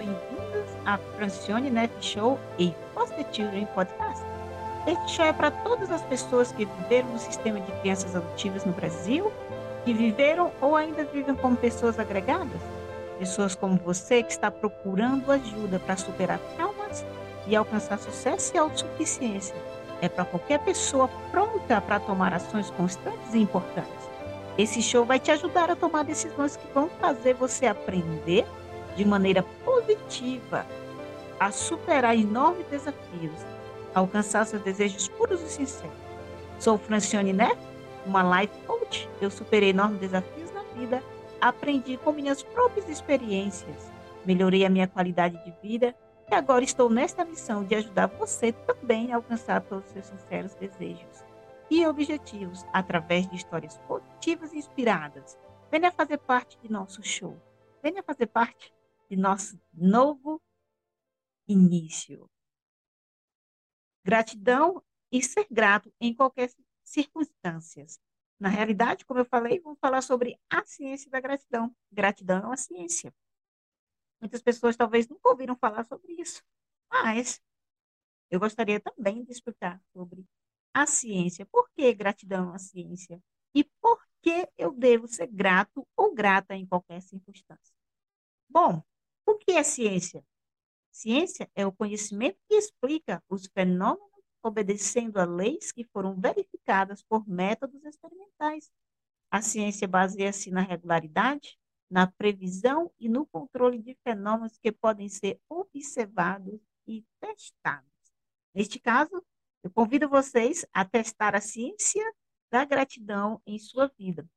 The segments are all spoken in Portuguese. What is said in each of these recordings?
bem-vindos a Francione Net Show e Foster Children Podcast. Este show é para todas as pessoas que viveram no sistema de crianças adotivas no Brasil, que viveram ou ainda vivem como pessoas agregadas. Pessoas como você que está procurando ajuda para superar traumas e alcançar sucesso e autossuficiência. É para qualquer pessoa pronta para tomar ações constantes e importantes. Esse show vai te ajudar a tomar decisões que vão fazer você aprender de maneira positiva a superar enormes desafios, alcançar seus desejos puros e sinceros. Sou Francione Neto, uma life coach. Eu superei enormes desafios na vida, aprendi com minhas próprias experiências, melhorei a minha qualidade de vida e agora estou nesta missão de ajudar você também a alcançar todos os seus sinceros desejos e objetivos através de histórias positivas e inspiradas. Venha fazer parte de nosso show. Venha fazer parte de nosso novo início. Gratidão e ser grato em qualquer circunstância. Na realidade, como eu falei, vamos falar sobre a ciência da gratidão. Gratidão é uma ciência. Muitas pessoas talvez nunca ouviram falar sobre isso, mas eu gostaria também de explicar sobre a ciência. Por que gratidão é uma ciência? E por que eu devo ser grato ou grata em qualquer circunstância? Bom, o que é ciência? Ciência é o conhecimento que explica os fenômenos obedecendo a leis que foram verificadas por métodos experimentais. A ciência baseia-se na regularidade, na previsão e no controle de fenômenos que podem ser observados e testados. Neste caso, eu convido vocês a testar a ciência da gratidão em sua vida.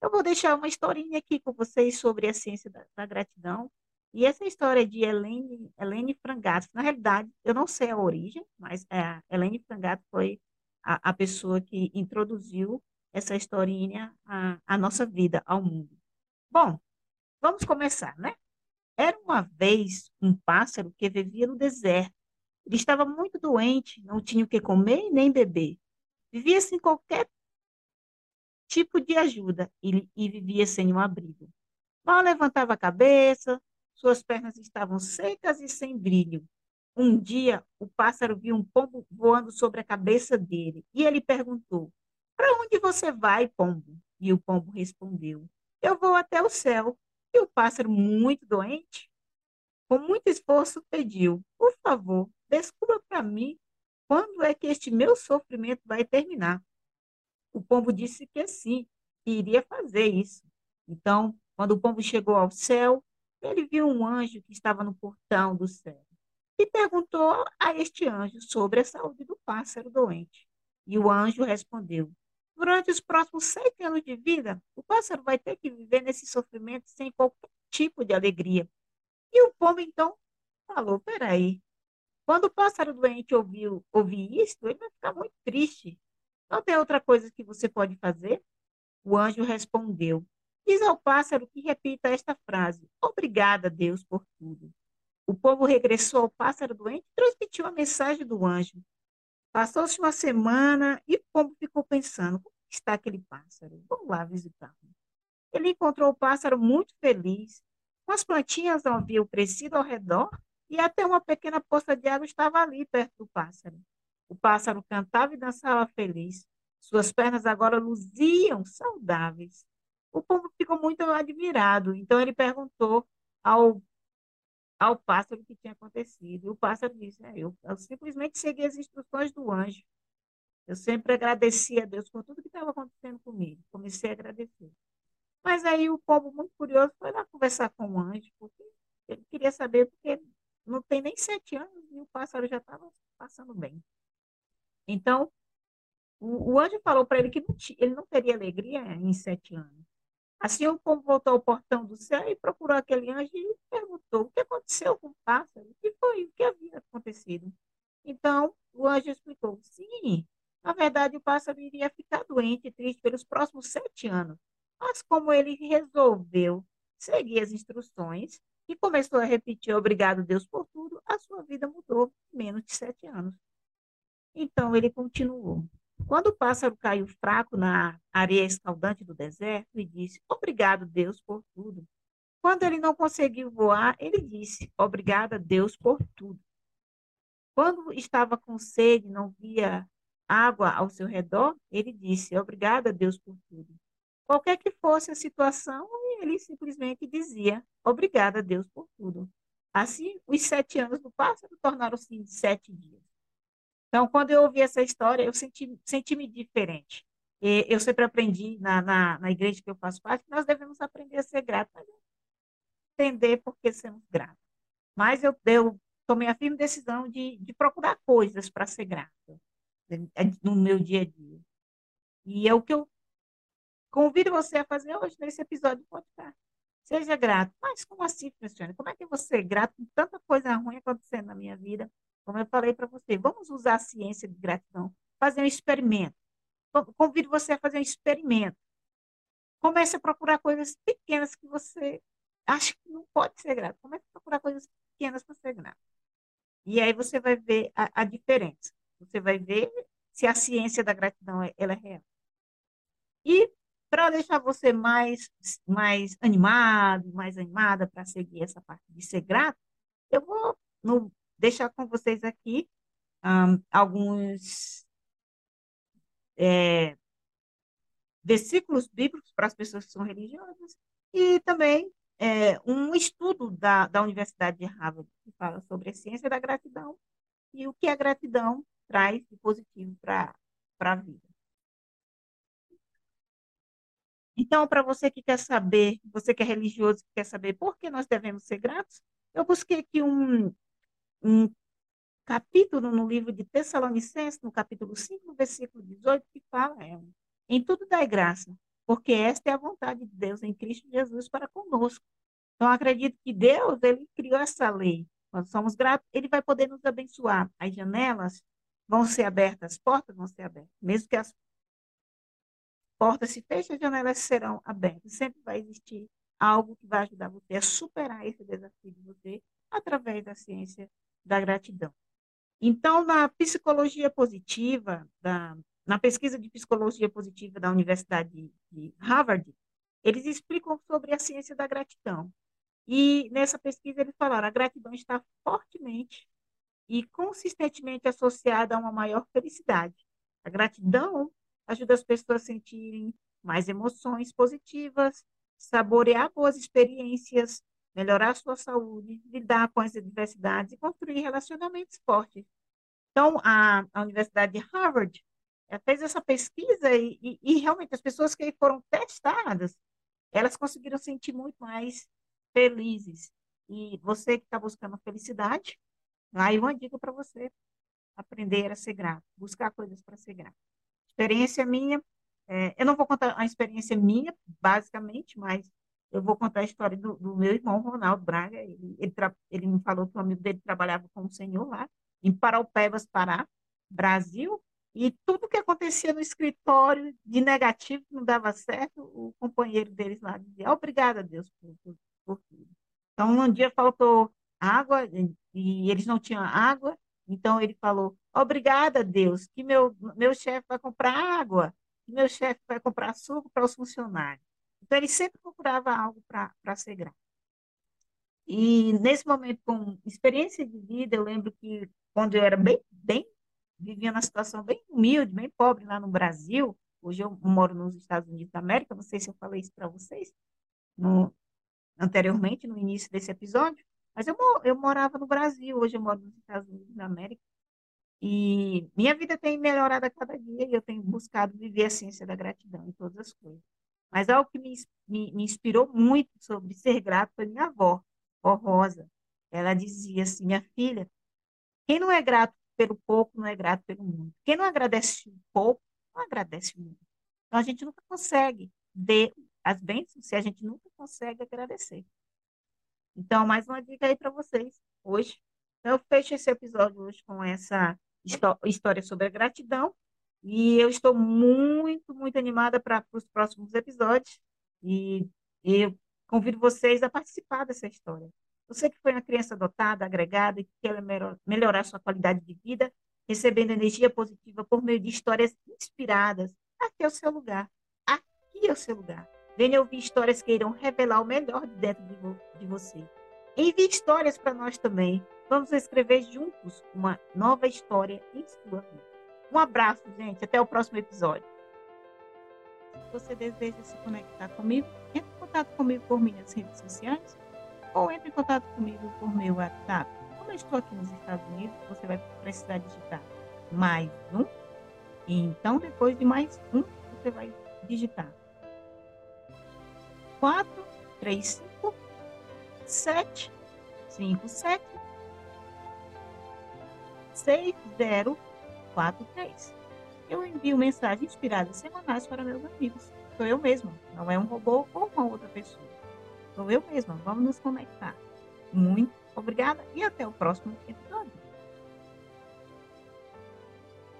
Eu vou deixar uma historinha aqui com vocês sobre a ciência da, da gratidão, e essa história de Helene, Helene Frangato, na realidade, eu não sei a origem, mas é, Helene Frangato foi a, a, pessoa que introduziu essa historinha à, à nossa vida, ao mundo. Bom, vamos começar, né? Era uma vez um pássaro que vivia no deserto. Ele estava muito doente, não tinha o que comer nem beber. Vivia sem qualquer tipo de ajuda e, e vivia sem um abrigo. Mal levantava a cabeça, suas pernas estavam secas e sem brilho. Um dia, o pássaro viu um pombo voando sobre a cabeça dele e ele perguntou: Para onde você vai, pombo? E o pombo respondeu: Eu vou até o céu. E o pássaro, muito doente, com muito esforço, pediu: Por favor, descubra para mim quando é que este meu sofrimento vai terminar. O pombo disse que sim, que iria fazer isso. Então, quando o pombo chegou ao céu, ele viu um anjo que estava no portão do céu e perguntou a este anjo sobre a saúde do pássaro doente. E o anjo respondeu: Durante os próximos sete anos de vida, o pássaro vai ter que viver nesse sofrimento sem qualquer tipo de alegria. E o pombo então falou: Peraí, quando o pássaro doente ouviu, ouvir isto, ele vai ficar muito triste. Não tem outra coisa que você pode fazer? O anjo respondeu: Diz ao pássaro que repita esta frase: Obrigada, Deus, por tudo. O povo regressou ao pássaro doente e transmitiu a mensagem do anjo. Passou-se uma semana e o povo ficou pensando: como está aquele pássaro? Vamos lá visitá-lo. Ele encontrou o pássaro muito feliz. Com as plantinhas haviam crescido ao redor e até uma pequena poça de água estava ali perto do pássaro. O pássaro cantava e dançava feliz. Suas pernas agora luziam saudáveis. O povo ficou muito admirado. Então ele perguntou ao, ao pássaro o que tinha acontecido. E o pássaro disse: é, eu, eu simplesmente segui as instruções do anjo. Eu sempre agradeci a Deus por tudo que estava acontecendo comigo. Comecei a agradecer. Mas aí o povo, muito curioso, foi lá conversar com o anjo, porque ele queria saber, porque não tem nem sete anos e o pássaro já estava passando bem. Então, o, o anjo falou para ele que não, ele não teria alegria em sete anos. Assim o povo voltou ao portão do céu e procurou aquele anjo e perguntou o que aconteceu com o pássaro, o que foi, o que havia acontecido. Então, o anjo explicou, sim, na verdade o pássaro iria ficar doente e triste pelos próximos sete anos, mas como ele resolveu seguir as instruções e começou a repetir obrigado Deus por tudo, a sua vida mudou em menos de sete anos. Então ele continuou. Quando o pássaro caiu fraco na areia escaldante do deserto e disse: Obrigado, Deus, por tudo. Quando ele não conseguiu voar, ele disse: Obrigada, Deus, por tudo. Quando estava com sede, não via água ao seu redor, ele disse: Obrigada, Deus, por tudo. Qualquer que fosse a situação, ele simplesmente dizia: Obrigada, Deus, por tudo. Assim, os sete anos do pássaro tornaram-se sete dias. Então, quando eu ouvi essa história, eu senti-me senti diferente. E eu sempre aprendi na, na, na, igreja que eu faço parte que nós devemos aprender a ser gratos, mas entender por que sermos gratos. Mas eu, eu tomei a firme decisão de, de procurar coisas para ser grata no meu dia a dia. E é o que eu convido você a fazer hoje nesse episódio do podcast. Seja grato. Mas como assim, funciona? Como é que você é grato com tanta coisa ruim acontecendo na minha vida? Como eu falei para você, vamos usar a ciência de gratidão, fazer um experimento. Convido você a fazer um experimento. Comece a procurar coisas pequenas que você acha que não pode ser grato. Comece a procurar coisas pequenas para ser grato. E aí você vai ver a, a diferença. Você vai ver se a ciência da gratidão é, ela é real. E para deixar você mais, mais animado, mais animada para seguir essa parte de ser grato, eu vou no, deixar com vocês aqui um, alguns é, versículos bíblicos para as pessoas que são religiosas e também é, um estudo da, da Universidade de Harvard que fala sobre a ciência da gratidão e o que a gratidão traz de positivo para a vida. Então, para você que quer saber, você que é religioso, que quer saber por que nós devemos ser gratos, eu busquei aqui um, um capítulo no livro de Tessalonicenses, no capítulo 5, no versículo 18, que fala, é, em tudo dai graça, porque esta é a vontade de Deus em Cristo Jesus para conosco. Então, acredito que Deus, ele criou essa lei. Quando somos gratos, ele vai poder nos abençoar. As janelas vão ser abertas, as portas vão ser abertas. Mesmo que as portas se fechem, as janelas serão abertas. Sempre vai existir algo que vai ajudar você a superar esse desafio de você através da ciência da gratidão. Então, na psicologia positiva, da, na pesquisa de psicologia positiva da Universidade de Harvard, eles explicam sobre a ciência da gratidão. E nessa pesquisa eles falaram, a gratidão está fortemente e consistentemente associada a uma maior felicidade. A gratidão ajuda as pessoas a sentirem mais emoções positivas, saborear boas experiências, melhorar sua saúde, lidar com as adversidades e construir relacionamentos fortes. Então, a, a Universidade de Harvard fez essa pesquisa e, e, e, realmente as pessoas que foram testadas, elas conseguiram sentir muito mais felizes. E você que está buscando felicidade, Aí uma dica para você aprender a ser grato, buscar coisas para ser grato. Experiência minha, é, eu não vou contar a experiência minha, basicamente, mas eu vou contar a história do, do meu irmão, Ronaldo Braga. Ele, ele, ele, me falou que o amigo dele trabalhava com o senhor lá, em Paraupebas, Pará, Brasil, e tudo que acontecia no escritório de negativo, que não dava certo, o companheiro deles lá dizia, obrigada, Deus, por, por, por tudo. Então, um dia faltou água e eles não tinham água, então ele falou: Obrigada, Deus, que meu, meu chefe vai comprar água, que meu chefe vai comprar suco para os funcionários. Então ele sempre procurava algo para ser grato. E nesse momento, com experiência de vida, eu lembro que quando eu era bem, bem, vivia numa situação bem humilde, bem pobre lá no Brasil, hoje eu moro nos Estados Unidos da América, não sei se eu falei isso para vocês no, anteriormente, no início desse episódio, mas eu, eu morava no Brasil, hoje eu moro nos Estados Unidos da América. E minha vida tem melhorado a cada dia e eu tenho buscado viver a ciência da gratidão em todas as coisas. Mas algo que me, me, me inspirou muito sobre ser grato foi minha avó, a Rosa. Ela dizia assim: minha filha, quem não é grato pelo pouco, não é grato pelo muito. Quem não agradece o pouco, não agradece o muito. Então a gente nunca consegue ver as bênçãos se a gente nunca consegue agradecer. Então, mais uma dica aí para vocês hoje. Então, eu fecho esse episódio hoje com essa história sobre a gratidão. E eu estou muito, muito animada para os próximos episódios. E, eu convido vocês a participar dessa história. Você que foi uma criança adotada, agregada e que quer melhorar sua qualidade de vida, recebendo energia positiva por meio de histórias inspiradas, aqui é o seu lugar. Aqui é o seu lugar. Venha ouvir histórias que irão revelar o melhor de dentro de você de você. Envie histórias para nós também. Vamos escrever juntos uma nova história em sua vida. Um abraço, gente. Até o próximo episódio. Se você deseja se conectar comigo, entre em contato comigo por minhas redes sociais ou entre em contato comigo por meu WhatsApp. Como eu estou aqui nos Estados Unidos, você vai precisar digitar mais um. E então, depois de mais um, você vai digitar 4, 3, 5, 7, 5, 7, 6, 0, 4, 3. Eu envio mensagens inspiradas semanais para meus amigos. Sou eu mesma, não é um robô ou uma outra pessoa. Sou eu mesma, vamos nos conectar. Muito obrigada e até o próximo episódio.